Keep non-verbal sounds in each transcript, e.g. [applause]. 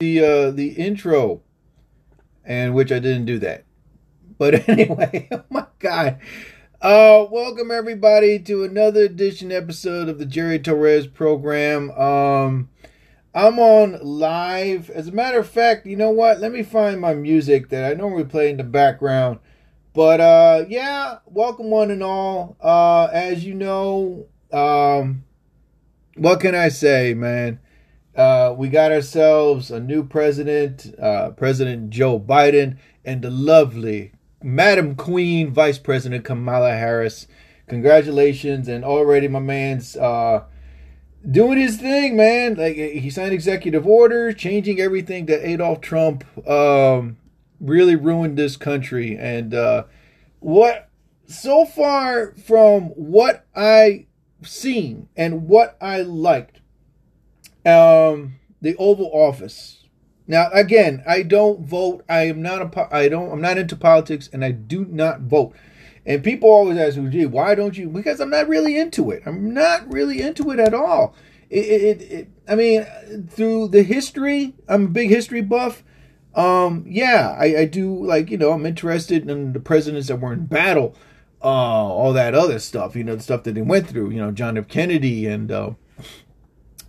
the uh, the intro, and which I didn't do that. But [laughs] anyway, [laughs] oh my god. Uh, welcome everybody to another edition episode of the Jerry Torres program. Um, I'm on live. As a matter of fact, you know what? Let me find my music that I normally play in the background. But uh, yeah, welcome one and all. Uh, as you know, um, what can I say, man? Uh, we got ourselves a new president, uh, President Joe Biden, and the lovely Madam Queen Vice President Kamala Harris. Congratulations, and already my man's uh, doing his thing, man. Like he signed executive orders, changing everything that Adolf Trump um, really ruined this country. And uh, what so far from what I seen and what I liked, um, the Oval Office now, again, I don't vote. I am not a. I don't. I'm not into politics, and I do not vote. And people always ask me, "Gee, why don't you?" Because I'm not really into it. I'm not really into it at all. It, it, it I mean, through the history, I'm a big history buff. Um, yeah, I, I do like you know I'm interested in the presidents that were in battle, uh, all that other stuff. You know, the stuff that they went through. You know, John F. Kennedy and. Uh,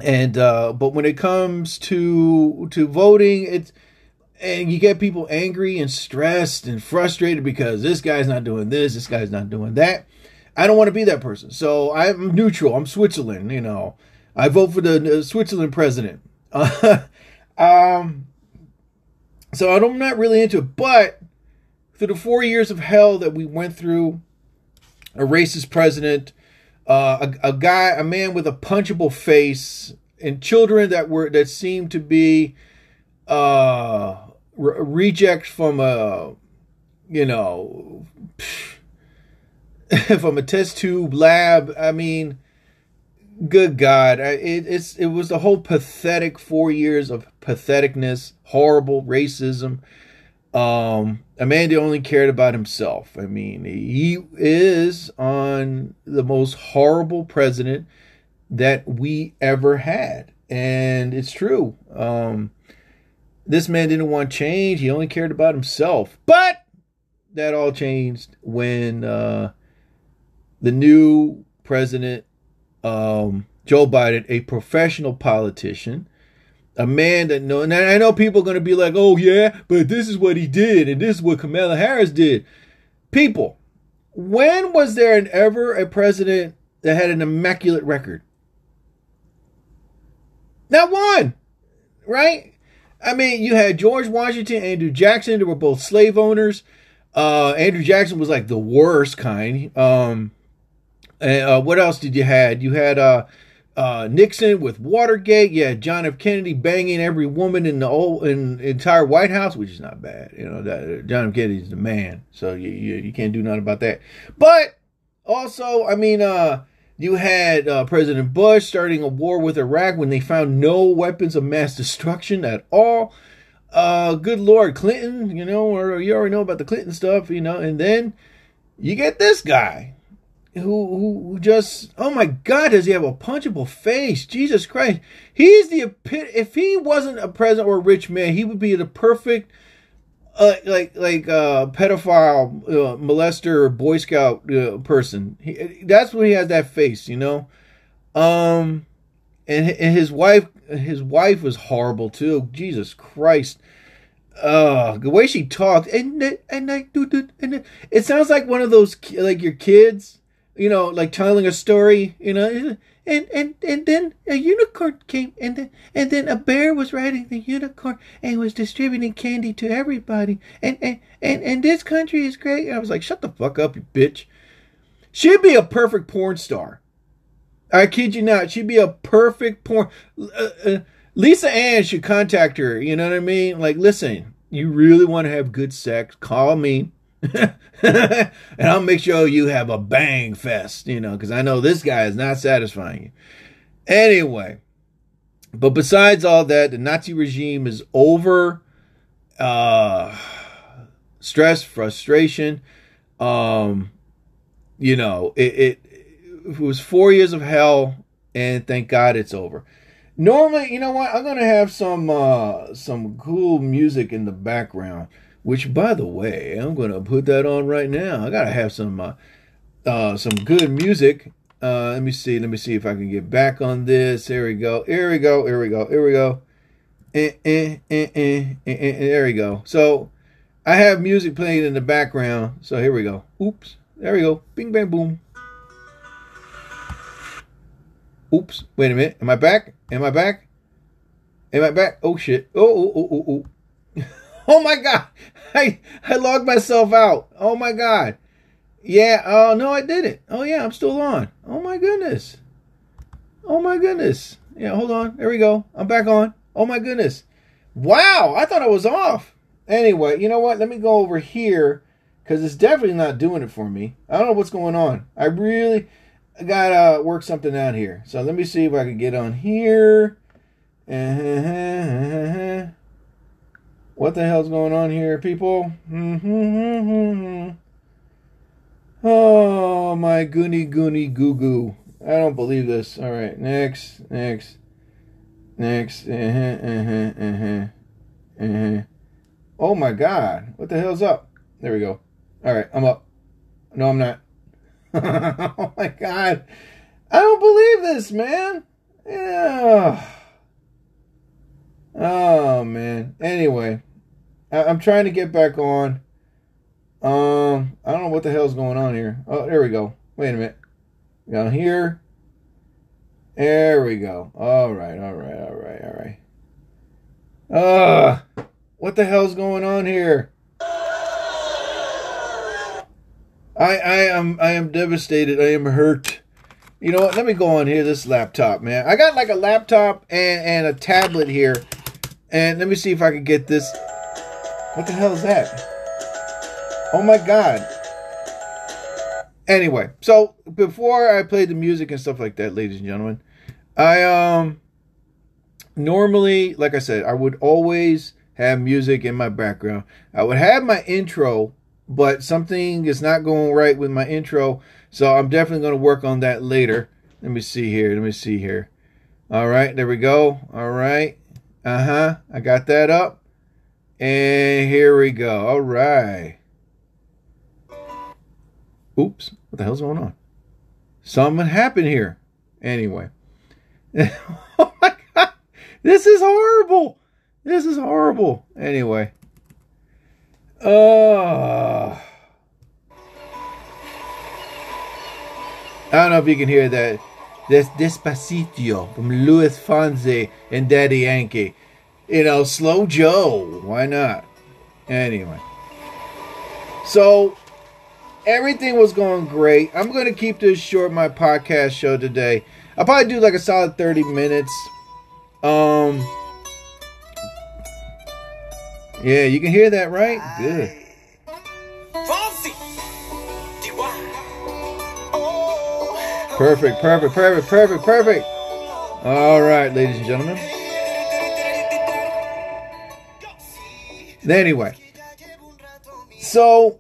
and uh, but when it comes to to voting, it's and you get people angry and stressed and frustrated because this guy's not doing this, this guy's not doing that. I don't want to be that person, so I'm neutral. I'm Switzerland, you know. I vote for the Switzerland president. [laughs] um, so I'm not really into it, but through the four years of hell that we went through, a racist president, uh, a, a guy, a man with a punchable face, and children that were that seemed to be uh, re- rejects from a, you know, [laughs] from a test tube lab. I mean, good God, it, it's it was the whole pathetic four years of patheticness, horrible racism. Um, Amanda only cared about himself. I mean, he is on the most horrible president that we ever had. And it's true. Um, this man didn't want change. He only cared about himself. But that all changed when uh, the new president, um, Joe Biden, a professional politician, a man that know, and I know people are to be like, oh, yeah, but this is what he did, and this is what Kamala Harris did. People, when was there an, ever a president that had an immaculate record? Not one, right? I mean, you had George Washington, Andrew Jackson, they were both slave owners. Uh, Andrew Jackson was like the worst kind. Um, and, uh, what else did you had? You had uh, uh, Nixon with Watergate. Yeah, John F. Kennedy banging every woman in the whole in entire White House, which is not bad. You know, that, John F. Kennedy's the man, so you, you you can't do nothing about that. But also, I mean, uh, you had uh, President Bush starting a war with Iraq when they found no weapons of mass destruction at all. Uh, good Lord, Clinton, you know, or you already know about the Clinton stuff, you know, and then you get this guy who who just oh my god does he have a punchable face? Jesus christ. He's the if he wasn't a president or a rich man he would be the perfect uh, like like uh pedophile uh, molester boy scout uh, person. He, that's when he has that face you know? Um and, and his wife his wife was horrible too. Jesus christ. Uh the way she talked and and do and it sounds like one of those like your kids you know, like telling a story, you know, and and and then a unicorn came, and then and then a bear was riding the unicorn and was distributing candy to everybody, and and and, and this country is great. And I was like, shut the fuck up, you bitch. She'd be a perfect porn star. I kid you not. She'd be a perfect porn. Uh, uh, Lisa Ann should contact her. You know what I mean? Like, listen, you really want to have good sex? Call me. [laughs] and I'll make sure you have a bang fest, you know, because I know this guy is not satisfying you. Anyway, but besides all that, the Nazi regime is over. Uh, stress, frustration. Um, you know, it, it, it was four years of hell, and thank God it's over. Normally, you know what? I'm gonna have some uh, some cool music in the background. Which, by the way, I'm gonna put that on right now. I gotta have some uh, uh, some good music. Uh, let me see. Let me see if I can get back on this. Here we go. Here we go. Here we go. Here we go. Eh, eh, eh, eh, eh, eh, there we go. So I have music playing in the background. So here we go. Oops. There we go. Bing, bang, boom. Oops. Wait a minute. Am I back? Am I back? Am I back? Oh shit. Oh, oh, oh, oh, oh. Oh my god. [laughs] I I logged myself out. Oh my god. Yeah, oh no, I didn't. Oh yeah, I'm still on. Oh my goodness. Oh my goodness. Yeah, hold on. There we go. I'm back on. Oh my goodness. Wow, I thought I was off. Anyway, you know what? Let me go over here because it's definitely not doing it for me. I don't know what's going on. I really gotta work something out here. So let me see if I can get on here. Uh-huh, uh-huh, uh-huh. What the hell's going on here, people? Oh my goony goony goo goo. I don't believe this. All right, next, next, next. Uh-huh, uh-huh, uh-huh, uh-huh. Oh my god, what the hell's up? There we go. All right, I'm up. No, I'm not. [laughs] oh my god. I don't believe this, man. Yeah. Oh man. Anyway, I- am trying to get back on. Um, I don't know what the hell's going on here. Oh, there we go. Wait a minute. Down here. There we go. All right, all right, all right, all right. Uh, what the hell's going on here? I I am I am devastated. I am hurt. You know what? Let me go on here. This laptop, man. I got like a laptop and and a tablet here, and let me see if I can get this. What the hell is that? Oh my god. Anyway, so before I play the music and stuff like that, ladies and gentlemen, I um normally, like I said, I would always have music in my background. I would have my intro but something is not going right with my intro. So I'm definitely going to work on that later. Let me see here. Let me see here. All right, there we go. All right. Uh huh. I got that up. And here we go. All right. Oops. What the hell's going on? Something happened here. Anyway. [laughs] oh my God. This is horrible. This is horrible. Anyway. Uh, I don't know if you can hear that. This Despacito from Luis Fonsi and Daddy Yankee. You know, Slow Joe. Why not? Anyway. So, everything was going great. I'm going to keep this short, my podcast show today. I'll probably do like a solid 30 minutes. Um, yeah, you can hear that, right? Good. Perfect, perfect, perfect, perfect, perfect. All right, ladies and gentlemen. Anyway, so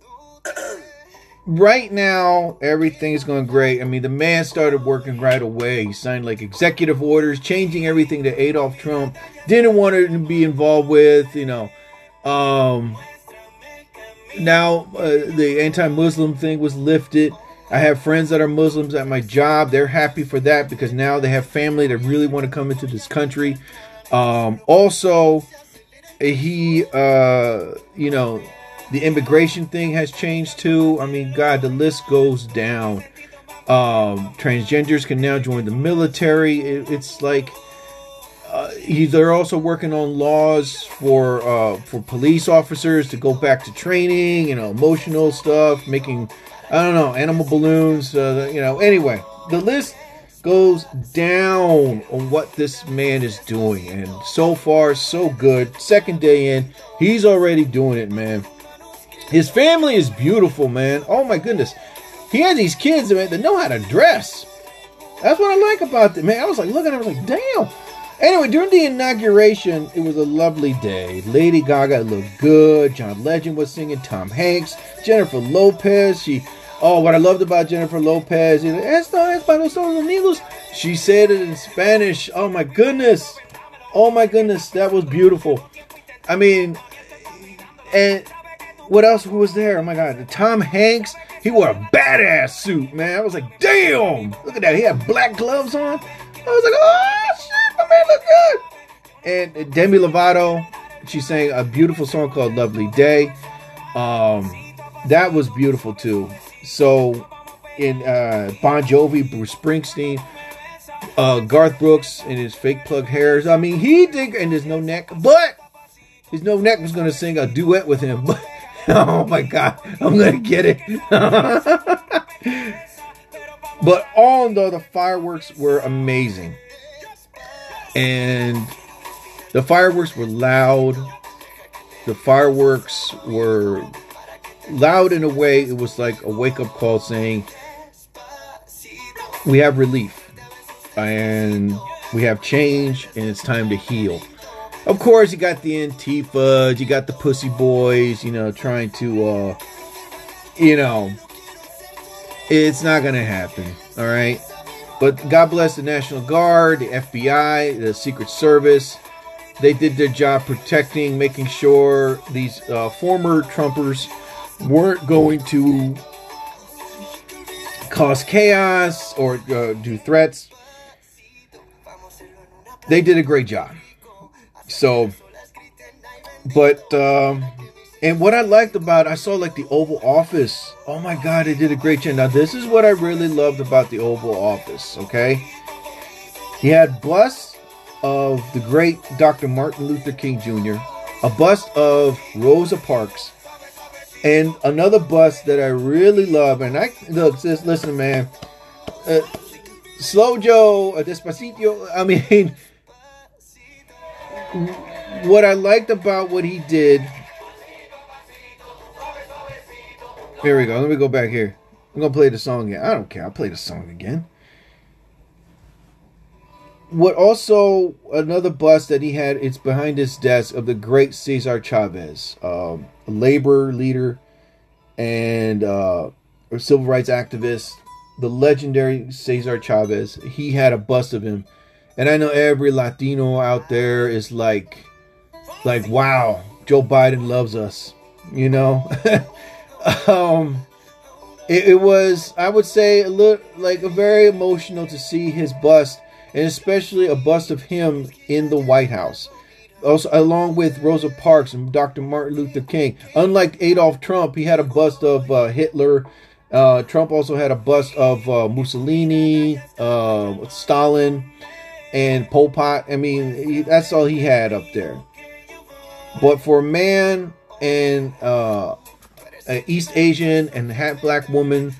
right now everything's going great. I mean, the man started working right away. He signed like executive orders, changing everything that Adolf Trump didn't want to be involved with. You know, um, now uh, the anti-Muslim thing was lifted. I have friends that are Muslims at my job. They're happy for that because now they have family that really want to come into this country. Um, also, he, uh, you know, the immigration thing has changed too. I mean, God, the list goes down. Um, transgenders can now join the military. It, it's like uh, they're also working on laws for uh, for police officers to go back to training, you know, emotional stuff, making I don't know animal balloons, uh, you know. Anyway, the list goes down on what this man is doing, and so far so good. Second day in, he's already doing it, man. His family is beautiful, man. Oh my goodness, he has these kids man, that know how to dress. That's what I like about it, man. I was like looking at him like, damn Anyway, during the inauguration, it was a lovely day. Lady Gaga looked good. John Legend was singing. Tom Hanks, Jennifer Lopez. She Oh, what I loved about Jennifer Lopez, Esto es para los Unidos. She said it in Spanish. Oh my goodness. Oh my goodness, that was beautiful. I mean, and what else was there? Oh my god, Tom Hanks. He wore a badass suit, man. I was like, damn, look at that. He had black gloves on. I was like, oh shit, my man look good. And Demi Lovato, she sang a beautiful song called "Lovely Day." Um, that was beautiful too. So, in uh, Bon Jovi, Bruce Springsteen, uh, Garth Brooks and his fake plug hairs. I mean, he did, and there's no neck, but his no neck was gonna sing a duet with him. [laughs] But oh my god, I'm gonna get it. [laughs] but all in all, the fireworks were amazing, and the fireworks were loud. The fireworks were loud in a way it was like a wake up call saying we have relief and we have change and it's time to heal. Of course, you got the Antifa, you got the Pussy Boys, you know, trying to, uh, you know, it's not going to happen, all right? But God bless the National Guard, the FBI, the Secret Service. They did their job protecting, making sure these uh, former Trumpers weren't going to cause chaos or uh, do threats. They did a great job. So, but um, and what I liked about I saw like the Oval Office. Oh my God, they did a great job. Now this is what I really loved about the Oval Office. Okay, he had busts of the great Dr. Martin Luther King Jr., a bust of Rosa Parks, and another bus that I really love, and I look, just listen, man. Uh, Slow Joe, uh, Despacito. [laughs] I mean, what I liked about what he did. Here we go. Let me go back here. I'm gonna play the song again. I don't care. I'll play the song again. What also another bust that he had? It's behind his desk of the great Cesar Chavez. Um, labor leader and uh, civil rights activist, the legendary Cesar Chavez. He had a bust of him, and I know every Latino out there is like, like, wow, Joe Biden loves us, you know. [laughs] um, it, it was, I would say, a little like a very emotional to see his bust, and especially a bust of him in the White House also along with Rosa Parks and Dr. Martin Luther King. Unlike Adolf Trump, he had a bust of uh, Hitler. Uh, Trump also had a bust of uh, Mussolini, uh, Stalin, and Pol Pot. I mean, he, that's all he had up there. But for a man and uh, an East Asian and half black woman,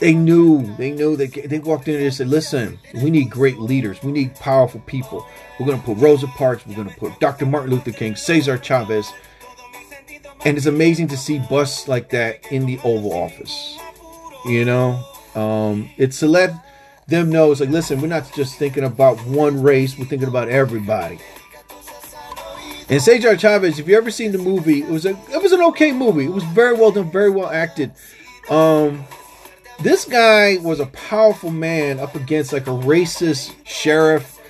they knew, they knew, they, they walked in and said, listen, we need great leaders. We need powerful people. We're going to put Rosa Parks. We're going to put Dr. Martin Luther King, Cesar Chavez. And it's amazing to see busts like that in the Oval Office. You know, um, it's to let them know it's like, listen, we're not just thinking about one race, we're thinking about everybody. And Cesar Chavez, if you ever seen the movie, it was a it was an okay movie. It was very well done, very well acted. Um, this guy was a powerful man up against like a racist sheriff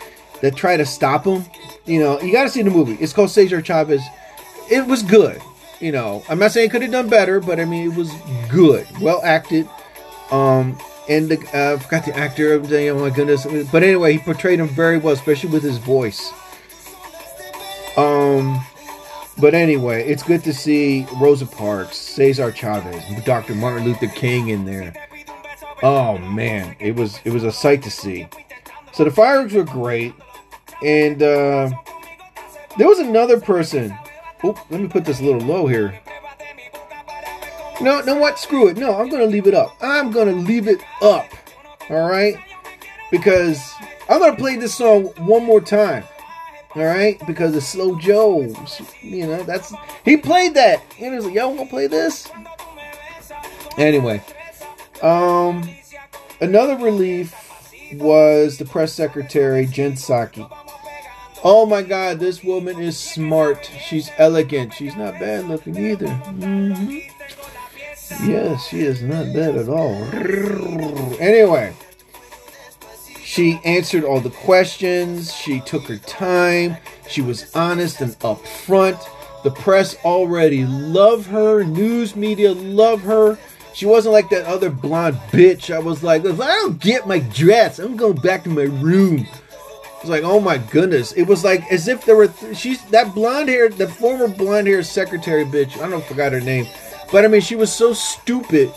that tried to stop him. You know, you got to see the movie. It's called Cesar Chavez. It was good. You know, I'm not saying it could have done better, but I mean, it was good, well acted. Um, and the, uh, I forgot the actor. Oh my goodness! But anyway, he portrayed him very well, especially with his voice. Um, but anyway, it's good to see Rosa Parks, Cesar Chavez, Dr. Martin Luther King in there. Oh man, it was it was a sight to see. So the fireworks were great. And uh, there was another person. Oop, let me put this a little low here. No, no, what? Screw it. No, I'm to leave it up. I'm to leave it up. All right? Because I'm to play this song one more time. All right? Because it's Slow Joe's. You know, that's. He played that. He was like, y'all want to play this? Anyway. Um, another relief was the press secretary, Jen Psaki. Oh my God, this woman is smart. She's elegant. She's not bad looking either. Mm-hmm. Yes, she is not bad at all. Anyway, she answered all the questions. She took her time. She was honest and upfront. The press already love her. News media love her. She wasn't like that other blonde bitch. I was like, if I don't get my dress, I'm going back to my room. It's like, oh my goodness. It was like as if there were. Th- she's that blonde hair, the former blonde hair secretary bitch. I don't forgot her name, but I mean, she was so stupid.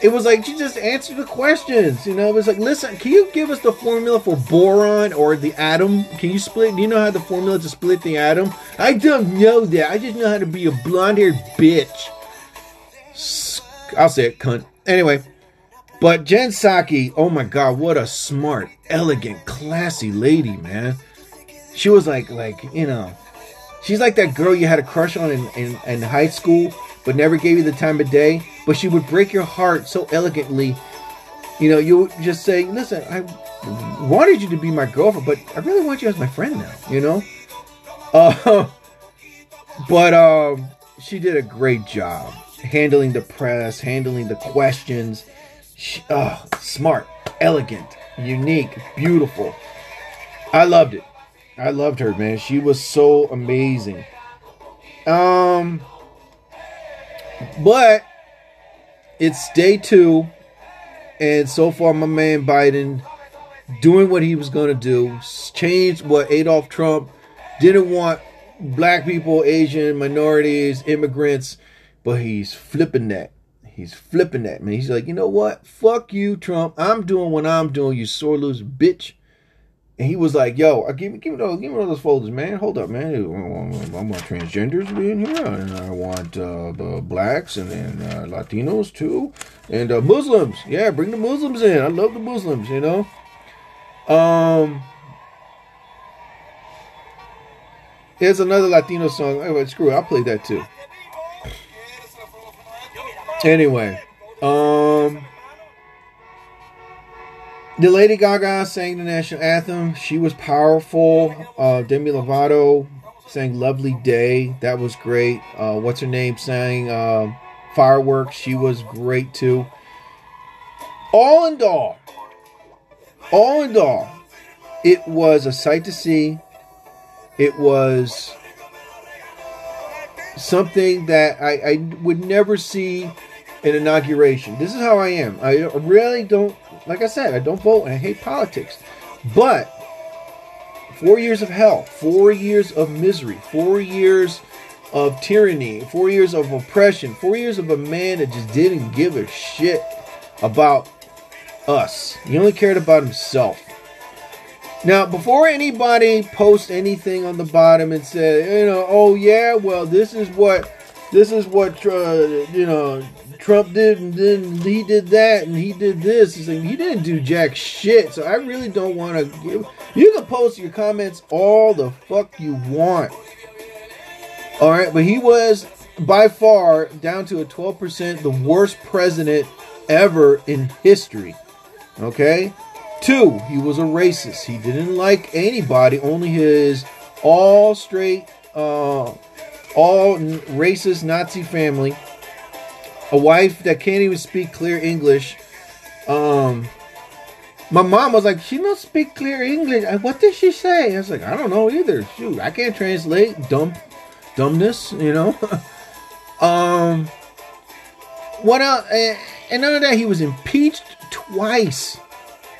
It was like she just answered the questions. You know, it was like, listen, can you give us the formula for boron or the atom? Can you split? Do you know how the formula to split the atom? I don't know that. I just know how to be a blonde haired bitch. I'll say it, cunt. Anyway. But Jen Psaki, oh my god, what a smart, elegant, classy lady, man. She was like, like, you know, she's like that girl you had a crush on in, in, in high school, but never gave you the time of day. But she would break your heart so elegantly. You know, you just say, listen, I wanted you to be my girlfriend, but I really want you as my friend now, you know? [laughs] Uh, but um, she did a great job handling the press, handling the questions she, oh, smart, elegant, unique, beautiful. I loved it. I loved her, man. She was so amazing. Um, but it's day two, and so far, my man Biden doing what he was going to do, changed what Adolf Trump didn't want black people, Asian minorities, immigrants, but he's flipping that. He's flipping that, man. He's like, you know what? Fuck you, Trump. I'm doing what I'm doing, you sore loser bitch. And he was like, yo, uh, give me, give me those, give me those folders, man. Hold up, man. I want transgenders to be in here, and I want uh, the blacks and then uh, Latinos too, and uh, Muslims. Yeah, bring the Muslims in. I love the Muslims, you know. Um, here's another Latino song. Oh, screw it, I'll play that too. Anyway, um, the Lady Gaga sang the national anthem. She was powerful. Uh, Demi Lovato sang "Lovely Day." That was great. Uh, what's her name sang uh, "Fireworks"? She was great too. All in all, all in all, it was a sight to see. It was something that I, I would never see an inauguration. This is how I am. I really don't, like I said, I don't vote and I hate politics. But four years of hell, four years of misery, four years of tyranny, four years of oppression, four years of a man that just didn't give a shit about us. He only cared about himself. Now, before anybody posts anything on the bottom and say, you know, oh yeah, well, this is what, this is what, uh, you know, Trump did, and then he did that, and he did this. He's like, he didn't do jack shit. So I really don't want to give. You can post your comments all the fuck you want. All right, but he was by far down to a 12% the worst president ever in history. Okay? Two, he was a racist. He didn't like anybody, only his all straight, uh, all racist Nazi family a wife that can't even speak clear English. Um, my mom was like, she don't speak clear English. What did she say? I was like, I don't know either. Shoot, I can't translate dumb, dumbness. You know. [laughs] um, what else? And none of that. He was impeached twice.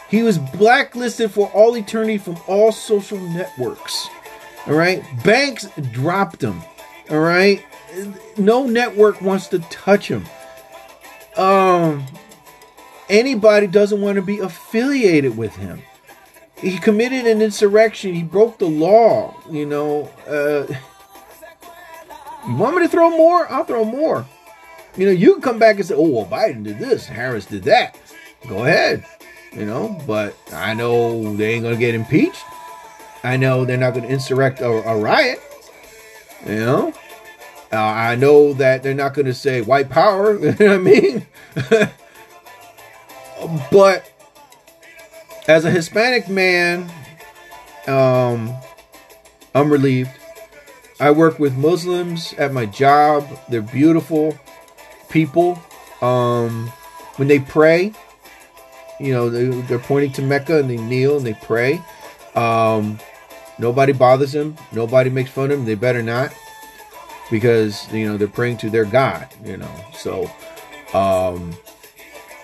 He was blacklisted for all eternity from all social networks. All right, banks dropped him. All right, no network wants to touch him um anybody doesn't want to be affiliated with him. He committed an insurrection. He broke the law. You know, uh, [laughs] you want me to throw more? I'll throw more. You know, you can come back and say, "Oh, well, Biden did this, Harris did that." Go ahead. You know, but I know they ain't gonna get impeached. I know they're not gonna insurrect a, a riot. You know, uh, I know that they're not going to say white power, [laughs] you know what I mean? [laughs] but as a Hispanic man, um, I'm relieved. I work with Muslims at my job. They're beautiful people. Um, when they pray, you know, they, they're pointing to Mecca and they kneel and they pray. Um, nobody bothers them. Nobody makes fun of them. They better not, because you know they're praying to their God. You know, so um,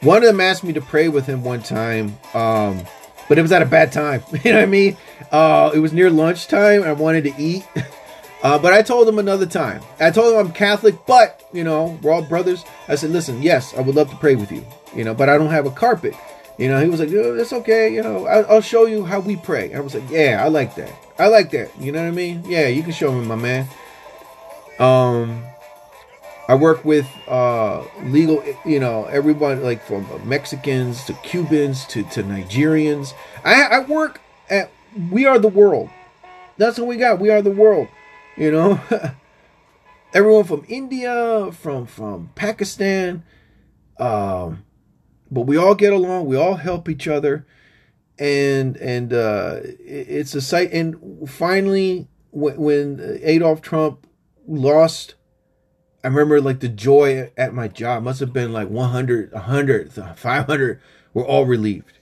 one of them asked me to pray with him one time, um, but it was at a bad time. [laughs] you know what I mean? Uh, it was near lunchtime. I wanted to eat. [laughs] Uh, but I told him another time. I told him I'm Catholic, but you know we're all brothers. I said, listen, yes, I would love to pray with you, you know, but I don't have a carpet. You know, he was like, oh, that's okay. You know, I, will show you how we pray. I was like, yeah, I like that. I like that. You know what I mean? Yeah, you can show me, my man. Um, I work with uh legal, you know, everybody like from Mexicans to Cubans to to Nigerians. I I work at We Are the World. That's what we got. We are the world. You know, [laughs] everyone from India, from from Pakistan, um, but we all get along. We all help each other, and and uh, it's a sight. And finally, when, when Adolf Trump lost. I remember like the joy at my job must have been like 100, 100, 500 were all relieved.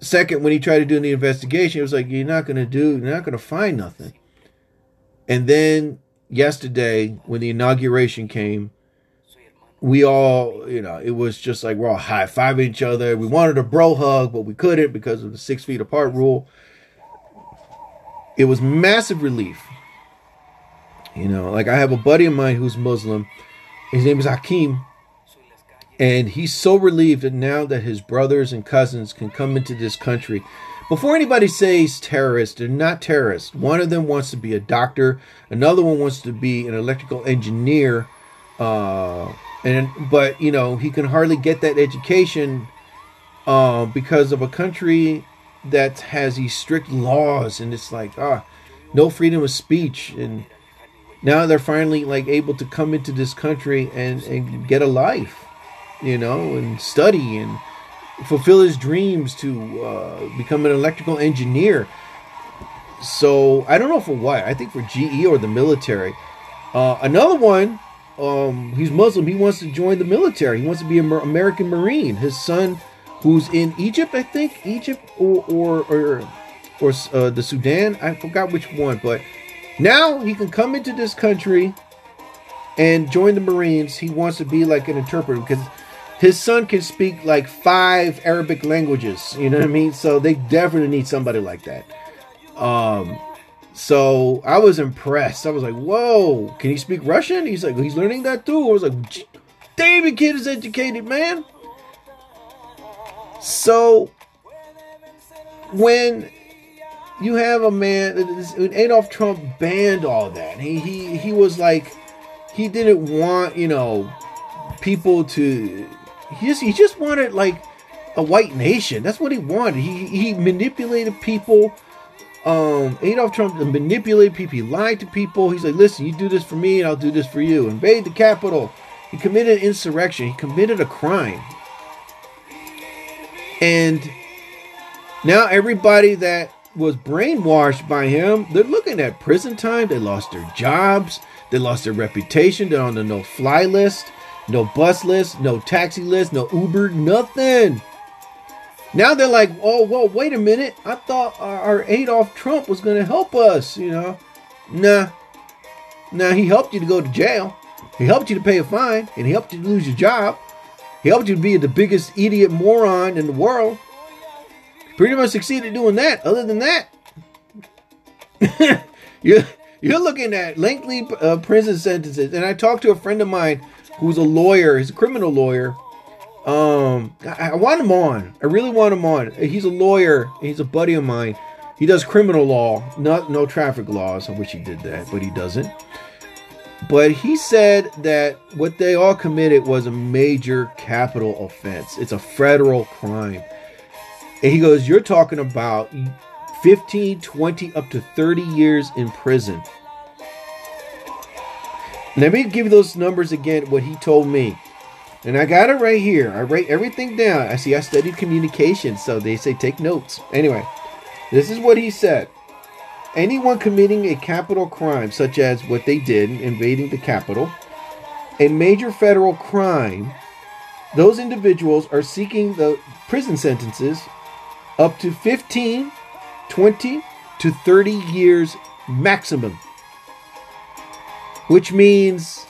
Second, when he tried to do the investigation, it was like, you're not going to do, you're not going to find nothing. And then yesterday, when the inauguration came, we all, you know, it was just like we're all high fiving each other. We wanted a bro hug, but we couldn't because of the six feet apart rule. It was massive relief. You know, like I have a buddy of mine who's Muslim. His name is Hakim. And he's so relieved that now that his brothers and cousins can come into this country before anybody says terrorists, they're not terrorists. One of them wants to be a doctor, another one wants to be an electrical engineer. Uh, and but you know he can hardly get that education uh, because of a country that has these strict laws, and it's like ah, no freedom of speech, and now they're finally like able to come into this country and and get a life, you know, and study and fulfill his dreams to uh, become an electrical engineer. So I don't know for what. I think for GE or the military. Uh, another one, um, he's Muslim. He wants to join the military. He wants to be an American Marine. His son, who's in Egypt, I think Egypt or or or, or uh, the Sudan. I forgot which one, but now he can come into this country and join the Marines. He wants to be like an interpreter because his son can speak like five Arabic languages. You know what I mean? So they definitely need somebody like that. Um, so I was impressed. I was like, "Whoa, can he speak Russian?" He's like, "He's learning that too." I was like, "David, kid is educated, man." So when you have a man, Adolf Trump banned all that. He he he was like, he didn't want you know people to he just he just wanted like a white nation. That's what he wanted. He he manipulated people. Um, Adolf Trump manipulated people. He lied to people. He's like, listen, you do this for me, and I'll do this for you. Invade the Capitol. He committed insurrection. He committed a crime. And now everybody that was brainwashed by him, they're looking at prison time. They lost their jobs. They lost their reputation. They're on the no-fly list. No bus list, no taxi list, no Uber, nothing. Now they're like, oh, well, wait a minute. I thought our Adolf Trump was going to help us, you know. Nah. Nah, he helped you to go to jail. He helped you to pay a fine, and he helped you to lose your job. He helped you to be the biggest idiot moron in the world. Pretty much succeeded doing that. Other than that, [laughs] you're, you're looking at lengthy uh, prison sentences. And I talked to a friend of mine who's a lawyer. He's a criminal lawyer. Um, I, I want him on. I really want him on. He's a lawyer. He's a buddy of mine. He does criminal law, not no traffic laws. I wish he did that, but he doesn't. But he said that what they all committed was a major capital offense. It's a federal crime. And he goes, You're talking about 15, 20, up to 30 years in prison. Let me give you those numbers again, what he told me. And I got it right here. I write everything down. I see I studied communication, so they say take notes. Anyway, this is what he said. Anyone committing a capital crime, such as what they did, invading the Capitol, a major federal crime, those individuals are seeking the prison sentences up to 15, 20 to 30 years maximum. Which means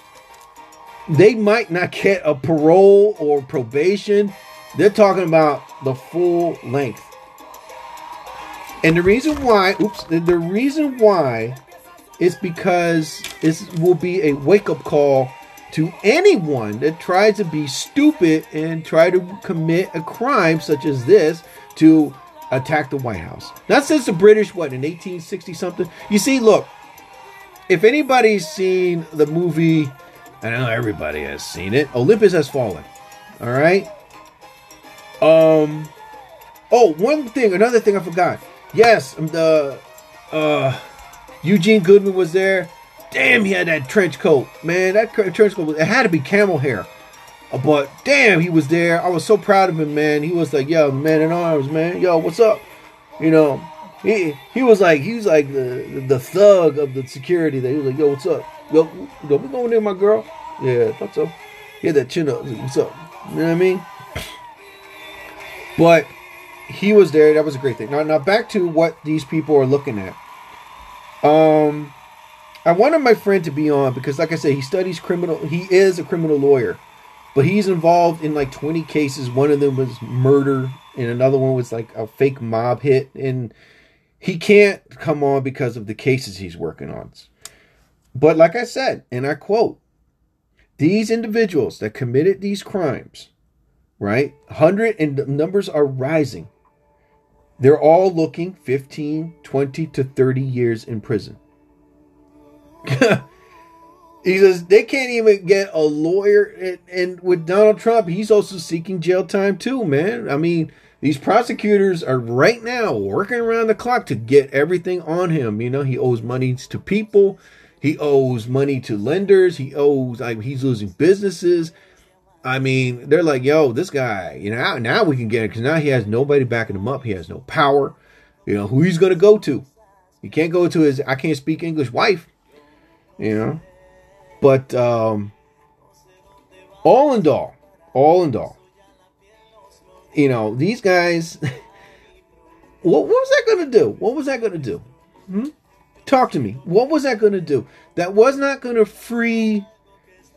they might not get a parole or probation. They're talking about the full length. And the reason why, oops, the reason why is because this will be a wake up call to anyone that tries to be stupid and try to commit a crime such as this to attack the White House. Not since the British, what, in 1860 something? You see, look, if anybody's seen the movie, I know everybody has seen it, Olympus Has Fallen. All right? Um, oh, one thing, another thing I forgot. Yes, um, the uh, Eugene Goodman was there. Damn, he had that trench coat, man. That trench coat, it had to be camel hair. Uh, but damn, he was there. I was so proud of him, man. He was like, "Yo, man in arms, man. Yo, what's up?" You know, he he was like he was like the the thug of the security. That he was like, "Yo, what's up? Yo, yo, we going there, my girl." Yeah, I thought so. Had that chin up. What's up? You know what I mean? But he was there. That was a great thing. Now, now back to what these people are looking at. Um, I wanted my friend to be on because, like I said, he studies criminal. He is a criminal lawyer, but he's involved in like 20 cases. One of them was murder, and another one was like a fake mob hit. And he can't come on because of the cases he's working on. But like I said, and I quote, these individuals that committed these crimes, right? 100 and the numbers are rising. They're all looking 15, 20 to 30 years in prison. [laughs] he says they can't even get a lawyer. And, and, with Donald Trump, he's also seeking jail time too, man. I mean, these prosecutors are right now working around the clock to get everything on him. You know, he owes money to people, he owes money to lenders, he owes, like, he's losing businesses. I mean, they're like, yo, this guy, you know, now, now we can get it because now he has nobody backing him up. He has no power. You know, who he's going to go to. He can't go to his, I can't speak English wife, you know. But, um, all in all, all in all, you know, these guys, [laughs] what, what was that going to do? What was that going to do? Hmm? Talk to me. What was that going to do? That was not going to free.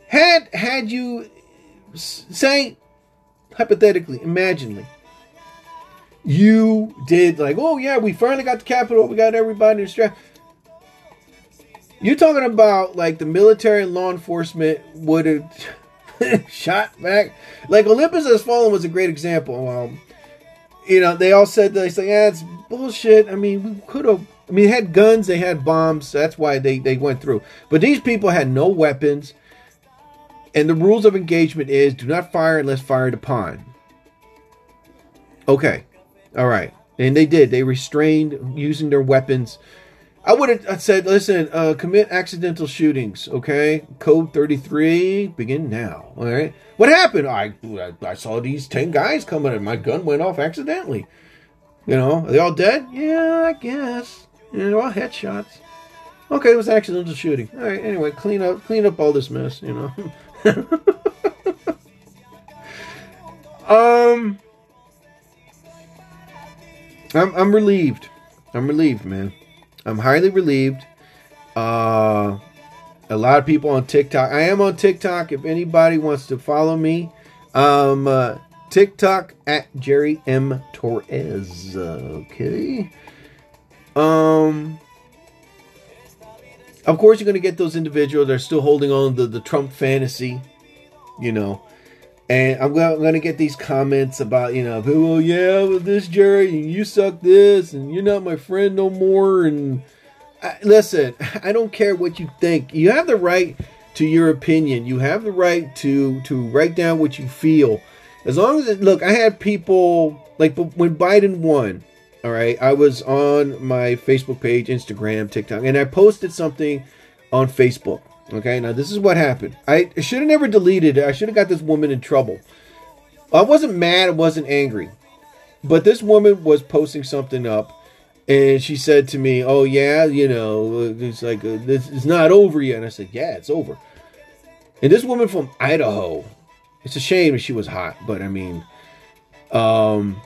Had had you say hypothetically, imaginely, you did like, oh yeah, we finally got the Capitol, we got everybody in strap. You're talking about like the military and law enforcement would have [laughs] shot back. Like Olympus Has Fallen was a great example. Um, you know, they all said they say, yeah, it's bullshit. I mean, we could have. I mean, they had guns, they had bombs. That's why they they went through. But these people had no weapons. And the rules of engagement is do not fire unless fired upon. Okay. All right. And they did. They restrained using their weapons. I would have said, listen, uh, commit accidental shootings. Okay. Code 33, begin now. All right. What happened? I, I saw these 10 guys coming and my gun went off accidentally. You know, are they all dead? Yeah, I guess. Know, all headshots. Okay, it was accidental shooting. All right. Anyway, clean up, clean up all this mess. You know. [laughs] um, I'm I'm relieved. I'm relieved, man. I'm highly relieved. Uh, a lot of people on TikTok. I am on TikTok. If anybody wants to follow me, um, uh, TikTok at Jerry M Torres. Okay. Um. Of course, you're going to get those individuals that are still holding on to the Trump fantasy, you know. And I'm going to get these comments about, you know, well, yeah, with this Jerry, and you suck this, and you're not my friend no more. And I, listen, I don't care what you think. You have the right to your opinion. You have the right to to write down what you feel. As long as it, look, I had people like when Biden won, all right. I was on my Facebook page, Instagram, TikTok, and I posted something on Facebook. Okay. Now, this is what happened. I should have never deleted it. I should have got this woman in trouble. I wasn't mad. I wasn't angry. But this woman was posting something up. And she said to me, "Oh yeah, you know, it's like uh, this is not over yet." And I said, "Yeah, it's over." And this woman from Idaho, it's a shame she was hot, but I mean, um,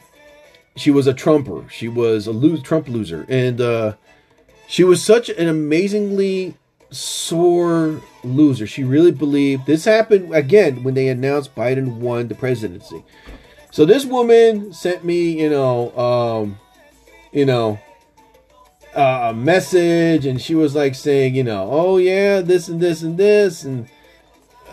she was a Trumper. She was a lo- Trump loser, and uh, she was such an amazingly sore loser. She really believed this happened again when they announced Biden won the presidency. So this woman sent me, you know, um, you know, a message, and she was like saying, you know, oh yeah, this and this and this, and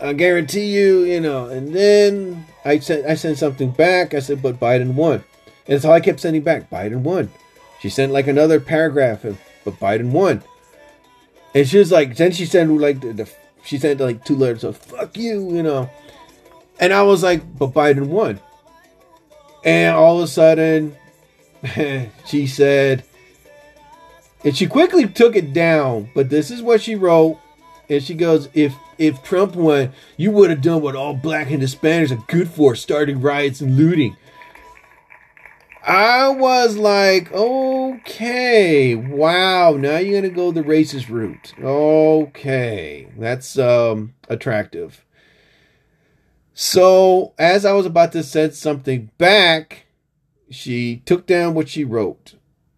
I guarantee you, you know. And then I sent I sent something back. I said, but Biden won. And so I kept sending back. Biden won. She sent like another paragraph, of, but Biden won. And she was like, then she sent like the, the she sent like two letters of "fuck you," you know. And I was like, but Biden won. And all of a sudden, [laughs] she said, and she quickly took it down. But this is what she wrote, and she goes, "If if Trump won, you would have done what all black and Hispanics are good for, starting riots and looting." I was like, okay, wow, now you're gonna go the racist route. Okay, that's um attractive. So as I was about to send something back, she took down what she wrote.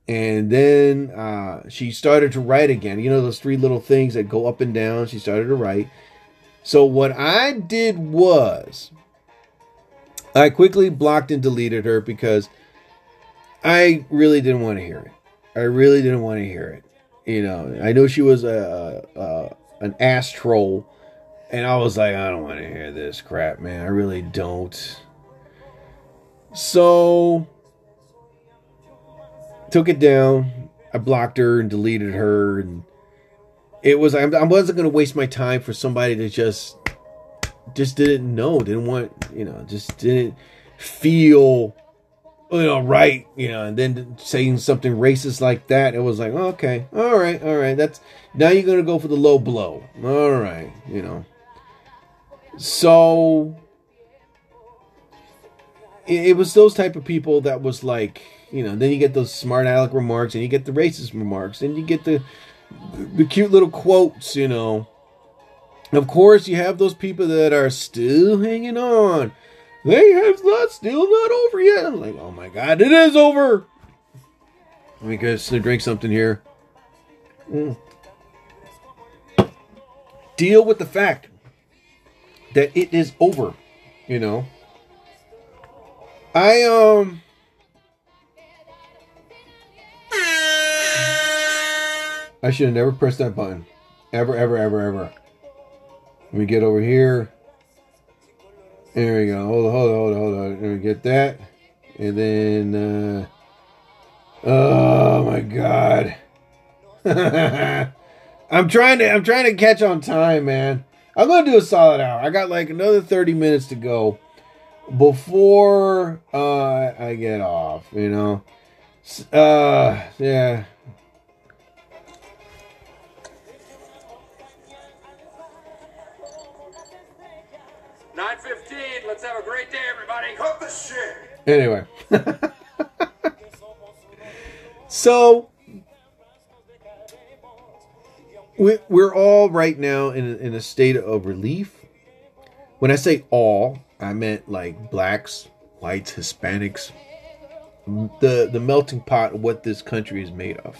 And then uh, she started to write again. You know those three little things that go up and down. She started to write. So what I did was I quickly blocked and deleted her because I really didn't want to hear it. I really didn't want to hear it. You know, I know she was a, a an ass troll, and I was like, I don't want to hear this crap, man. I really don't. So took it down. I blocked her and deleted her, and it was I, I wasn't going to waste my time for somebody that just just didn't know, didn't want, you know, just didn't feel you know, right, you know, and then saying something racist like that, it was like, oh, okay, all right, all right, that's now you're gonna go for the low blow, all right, you know. So it, it was those type of people that was like, you know, then you get those smart aleck remarks, and you get the racist remarks, and you get the the cute little quotes, you know. Of course, you have those people that are still hanging on they have not still not over yet. I'm like, oh my god, it is over. Let me guys drink something here. Mm. Deal with the fact that it is over. You know. I um I should have never pressed that button. Ever, ever, ever, ever. Let me get over here. There we go. Hold on, hold on, hold on, hold on. Let me get that. And then, uh, oh my god. [laughs] I'm trying to, I'm trying to catch on time, man. I'm gonna do a solid hour. I got like another 30 minutes to go before uh, I get off. You know, uh, yeah. Anyway. [laughs] so, we, we're all right now in, in a state of relief. When I say all, I meant like blacks, whites, Hispanics, the, the melting pot of what this country is made of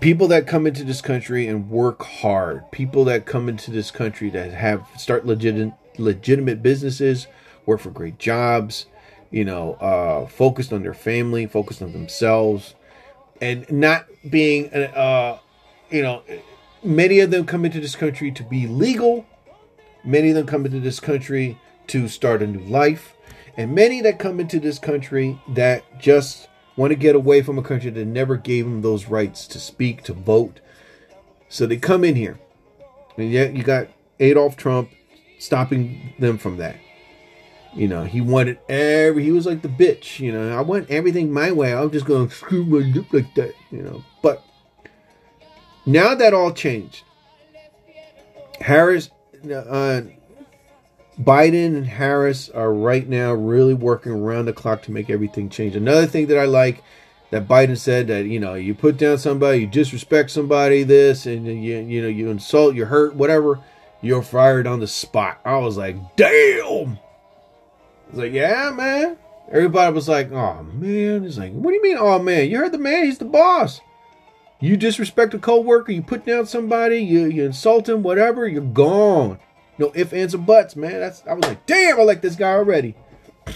people that come into this country and work hard, people that come into this country that have start legitimate legitimate businesses, work for great jobs, you know, uh, focused on their family, focused on themselves, and not being, uh, you know, many of them come into this country to be legal. Many of them come into this country to start a new life, and many that come into this country that just want to get away from a country that never gave them those rights to speak, to vote. So they come in here. And yet you got Adolf Trump stopping them from that. You know, he wanted every, he was like the bitch, you know, I want everything my way. I'm just to screw my lip like that, you know. But now that all changed. Harris, uh, Biden and Harris are right now really working around the clock to make everything change. Another thing that I like that Biden said that you know you put down somebody, you disrespect somebody, this and you you know you insult, you hurt, whatever. you're fired on the spot. I was like, damn. Was like, yeah, man. Everybody was like, oh man. He's like, what do you mean, oh man? You heard the man, he's the boss. You disrespect a co-worker, you put down somebody, you, you insult him, whatever, you're gone. No ifs, ands, or buts, man. That's I was like, damn, I like this guy already. [sniffs]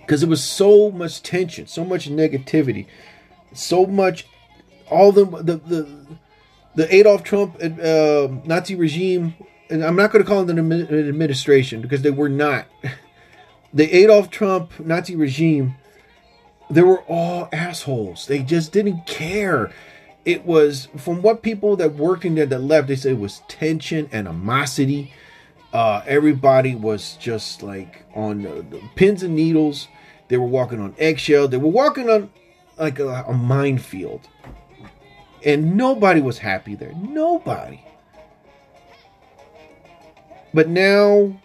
Because it was so much tension, so much negativity, so much all the the the, the Adolf Trump uh, Nazi regime, and I'm not going to call it an administration because they were not. [laughs] The Adolf Trump Nazi regime, they were all assholes. They just didn't care. It was from what people that worked in there that left. They said it was tension, animosity. Uh, everybody was just like on pins and needles. They were walking on eggshell. They were walking on like a, a minefield and nobody was happy there. Nobody. But now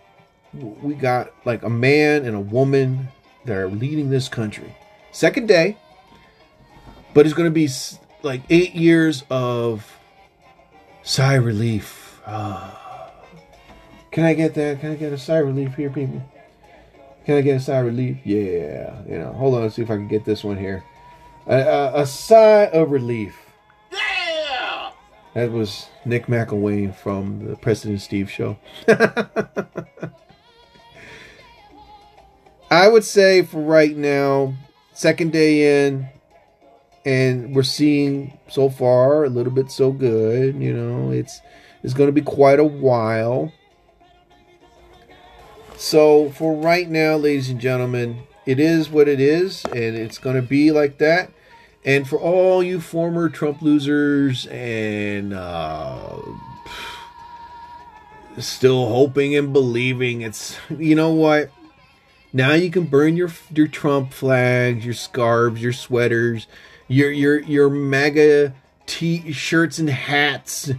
we got like a man and a woman that are leading this country. Second day, but it's going to be like eight years of sigh relief. Ah. Can I get that? Can I get a sigh relief here, people? Can I get a sigh relief? Yeah. You know, hold on, let's see if I can get this one here. A, a, a sigh of relief. That was Nick McElwain from the President Steve show. [laughs] I would say for right now, second day in, and we're seeing so far a little bit so good. You know, it's it's going to be quite a while. So for right now, ladies and gentlemen, it is what it is, and it's going to be like that. And for all you former Trump losers and uh, still hoping and believing, it's you know what? Now you can burn your your Trump flags, your scarves, your sweaters, your your your MAGA t-shirts and hats.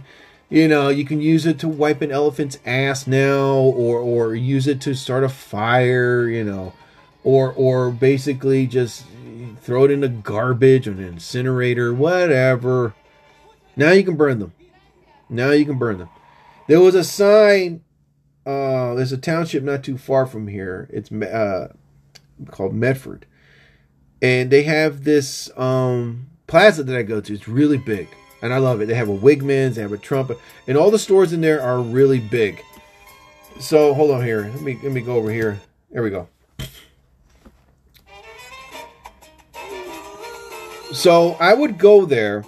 You know, you can use it to wipe an elephant's ass now, or or use it to start a fire. You know, or or basically just throw it in the garbage or an incinerator, whatever. Now you can burn them. Now you can burn them. There was a sign. Uh, there's a township not too far from here. It's uh, called Medford, and they have this um, plaza that I go to. It's really big, and I love it. They have a Wegman's, they have a Trump, and all the stores in there are really big. So hold on here. Let me let me go over here. There we go. So I would go there,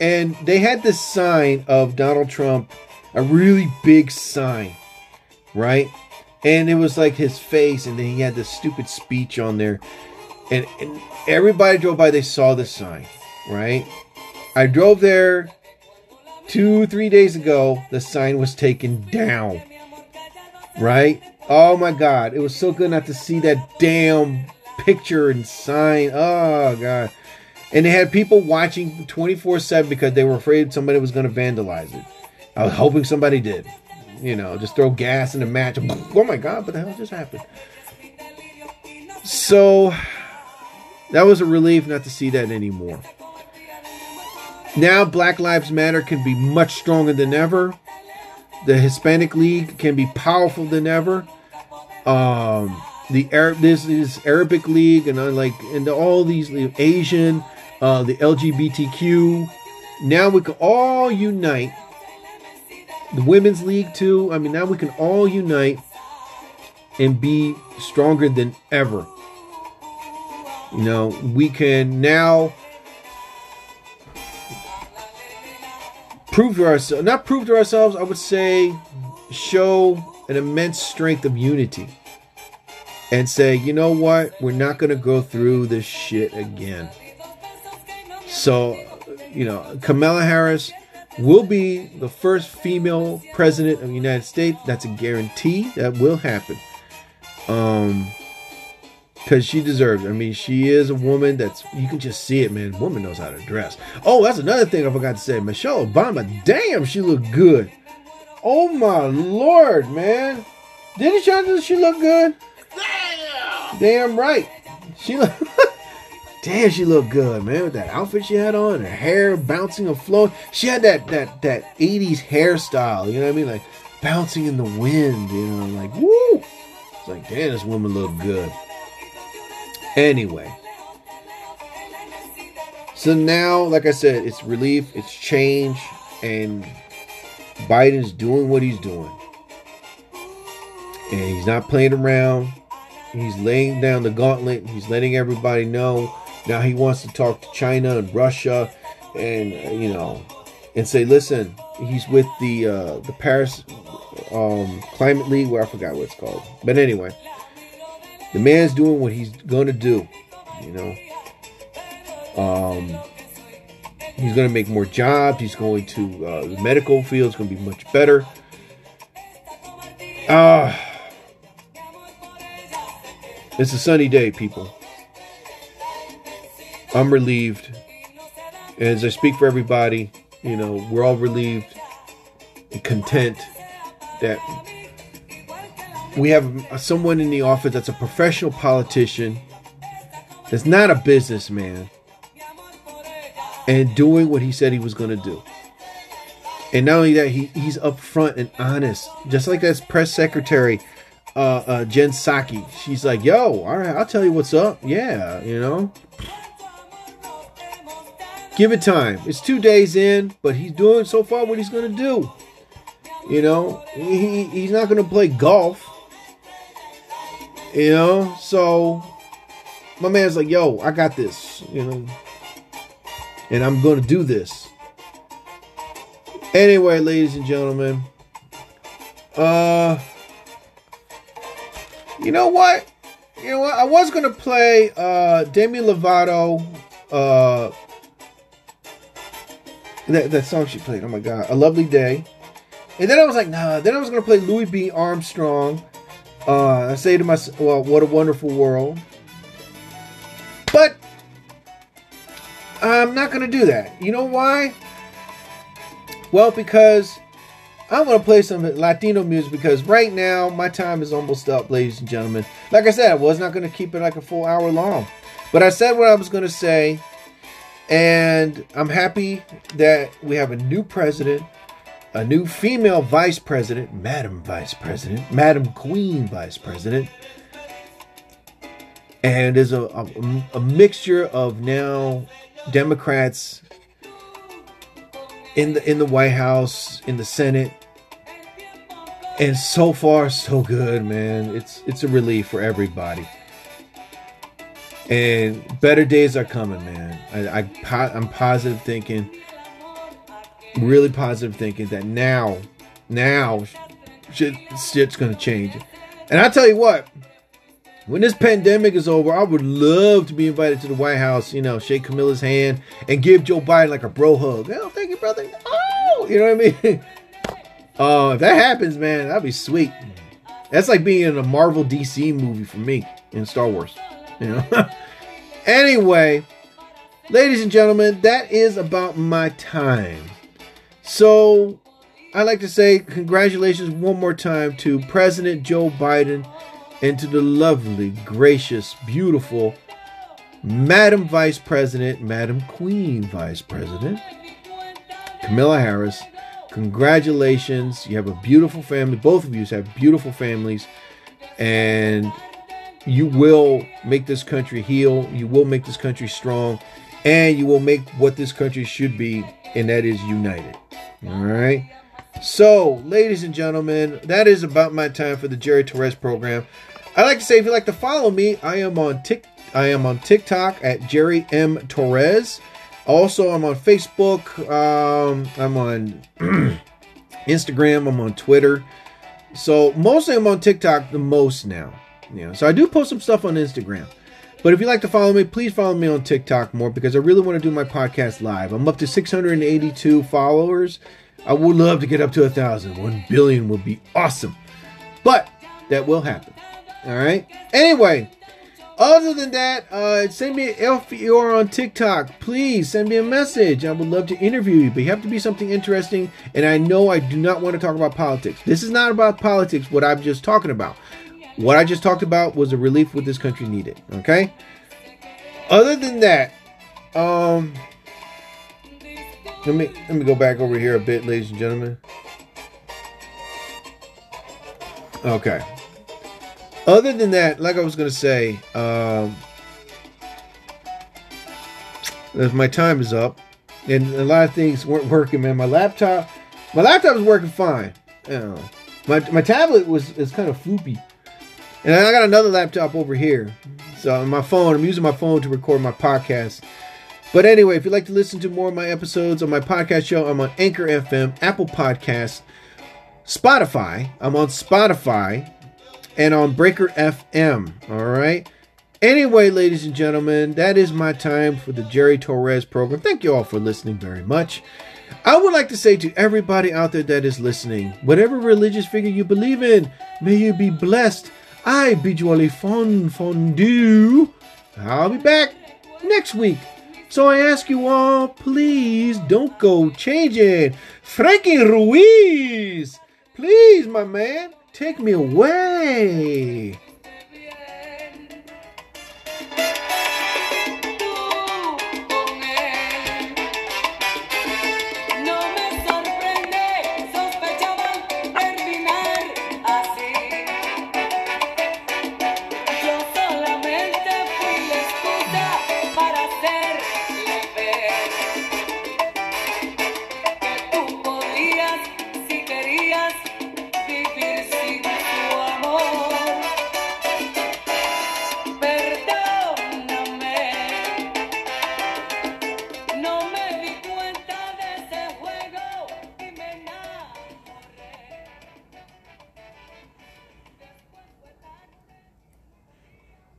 and they had this sign of Donald Trump, a really big sign, right? And it was like his face, and then he had this stupid speech on there. And, and everybody drove by, they saw the sign, right? I drove there two, three days ago. The sign was taken down, right? Oh my God. It was so good not to see that damn picture and sign. Oh, God. And they had people watching 24 7 because they were afraid somebody was going to vandalize it. I was hoping somebody did. You know, just throw gas in the match. Oh my God, what the hell just happened? So that was a relief not to see that anymore. Now, Black Lives Matter can be much stronger than ever. The Hispanic League can be powerful than ever. Um, the Arab, this is Arabic League, and uh, like, and all these Asian, uh, the LGBTQ. Now we can all unite. The Women's League, too. I mean, now we can all unite and be stronger than ever. You know, we can now prove to ourselves, not prove to ourselves, I would say, show an immense strength of unity and say, you know what, we're not going to go through this shit again. So, you know, Kamala Harris will be the first female president of the United States. That's a guarantee. That will happen. Um, because she deserves it. I mean, she is a woman that's you can just see it, man. Woman knows how to dress. Oh, that's another thing I forgot to say. Michelle Obama, damn, she looked good. Oh my lord, man. Didn't she, she look good? Damn. Damn right. She look [laughs] Damn, she looked good, man. With that outfit she had on, her hair bouncing and flowing. She had that that that 80s hairstyle, you know what I mean? Like bouncing in the wind, you know, like, woo! It's like, damn, this woman looked good. Anyway. So now, like I said, it's relief, it's change, and Biden's doing what he's doing. And he's not playing around. He's laying down the gauntlet. He's letting everybody know. Now he wants to talk to China and Russia and, you know, and say, listen, he's with the uh, the Paris um, Climate League, where I forgot what it's called. But anyway, the man's doing what he's going to do, you know. Um, he's going to make more jobs. He's going to uh, the medical field is going to be much better. Ah, uh, it's a sunny day, people. I'm relieved. And As I speak for everybody, you know, we're all relieved and content that we have someone in the office that's a professional politician, that's not a businessman, and doing what he said he was going to do. And not only that, he, he's upfront and honest, just like as press secretary uh, uh, Jen Psaki. She's like, "Yo, all right, I'll tell you what's up." Yeah, you know. Give it time. It's two days in, but he's doing so far what he's going to do. You know, he, he's not going to play golf. You know, so my man's like, yo, I got this, you know, and I'm going to do this. Anyway, ladies and gentlemen, uh, you know what? You know what? I was to play uh, Demi Lovato, uh, that, that song she played. Oh my God. A Lovely Day. And then I was like, nah. Then I was to play Louis B. Armstrong. Uh, I say to myself, well, what a wonderful world. But I'm not to do that. You know why? Well, because I want to play some Latino music because right now my time is almost up, ladies and gentlemen. Like I said, I was not going to keep it like a full hour long. But I said what I was going to say. And I'm happy that we have a new president, a new female vice president, Madam Vice President, Madam Queen Vice President. And there's a, a, a mixture of now Democrats in the in the White House, in the Senate. And so far so good, man. It's it's a relief for everybody and better days are coming, man. I, I I'm positive thinking, really positive thinking that now, now, shit, shit's gonna change. And I tell you what, when this pandemic is over, I would love to be invited to the White House. You know, shake Camilla's hand and give Joe Biden like a bro hug. Oh, thank you, brother. Oh, you know what I mean? [laughs] uh, if that happens, man, that'd be sweet. That's like being in a Marvel DC movie for me in Star Wars. You know. [laughs] anyway, ladies and gentlemen, that is about my time. So I'd like to say congratulations one more time to President Joe Biden and to the lovely, gracious, beautiful Madam Vice President, Madam Queen Vice President, Camilla Harris. Congratulations. You have a beautiful family. Both of you have beautiful families. And you will make this country heal. You will make this country strong. And you will make what this country should be, and that is united. All right. So, ladies and gentlemen, that is about my time for the Jerry Torres program. I'd like to say, if you'd like to follow me, I am on Tik, I am on TikTok at Jerry M Torres. Also, I'm on Facebook. Um, I'm on [clears throat] Instagram. I'm on Twitter. So mostly, I'm on TikTok the most now. You know, so I do post some stuff on Instagram. But if you'd like to follow me, please follow me on TikTok more because I really want to do my podcast live. I'm up to 682 followers. I would love to get up to a thousand. One billion would be awesome. But that will happen. All right. Anyway, other than that, uh, send me if you're on TikTok, please send me a message. I would love to interview you, but you have to be something interesting. And I know I do not want to talk about politics. This is not about politics. What I'm just talking about. What I just talked about was a relief what this country needed. Okay. Other than that, um, let me let me go back over here a bit, ladies and gentlemen. Okay. Other than that, like I was gonna say, um, my time is up, and a lot of things weren't working. Man, my laptop, my laptop was working fine. You my my tablet was is kind of floopy, and I got another laptop over here. So my phone, I'm using my phone to record my podcast. But anyway, if you'd like to listen to more of my episodes on my podcast show, I'm on Anchor FM, Apple Podcast, Spotify. I'm on Spotify and on Breaker FM. All right. Anyway, ladies and gentlemen, that is my time for the Jerry Torres program. Thank you all for listening very much. I would like to say to everybody out there that is listening, whatever religious figure you believe in, may you be blessed. I bid you all a fond fondue. I'll be back next week. So I ask you all, please don't go changing. Frankie Ruiz, please, my man, take me away.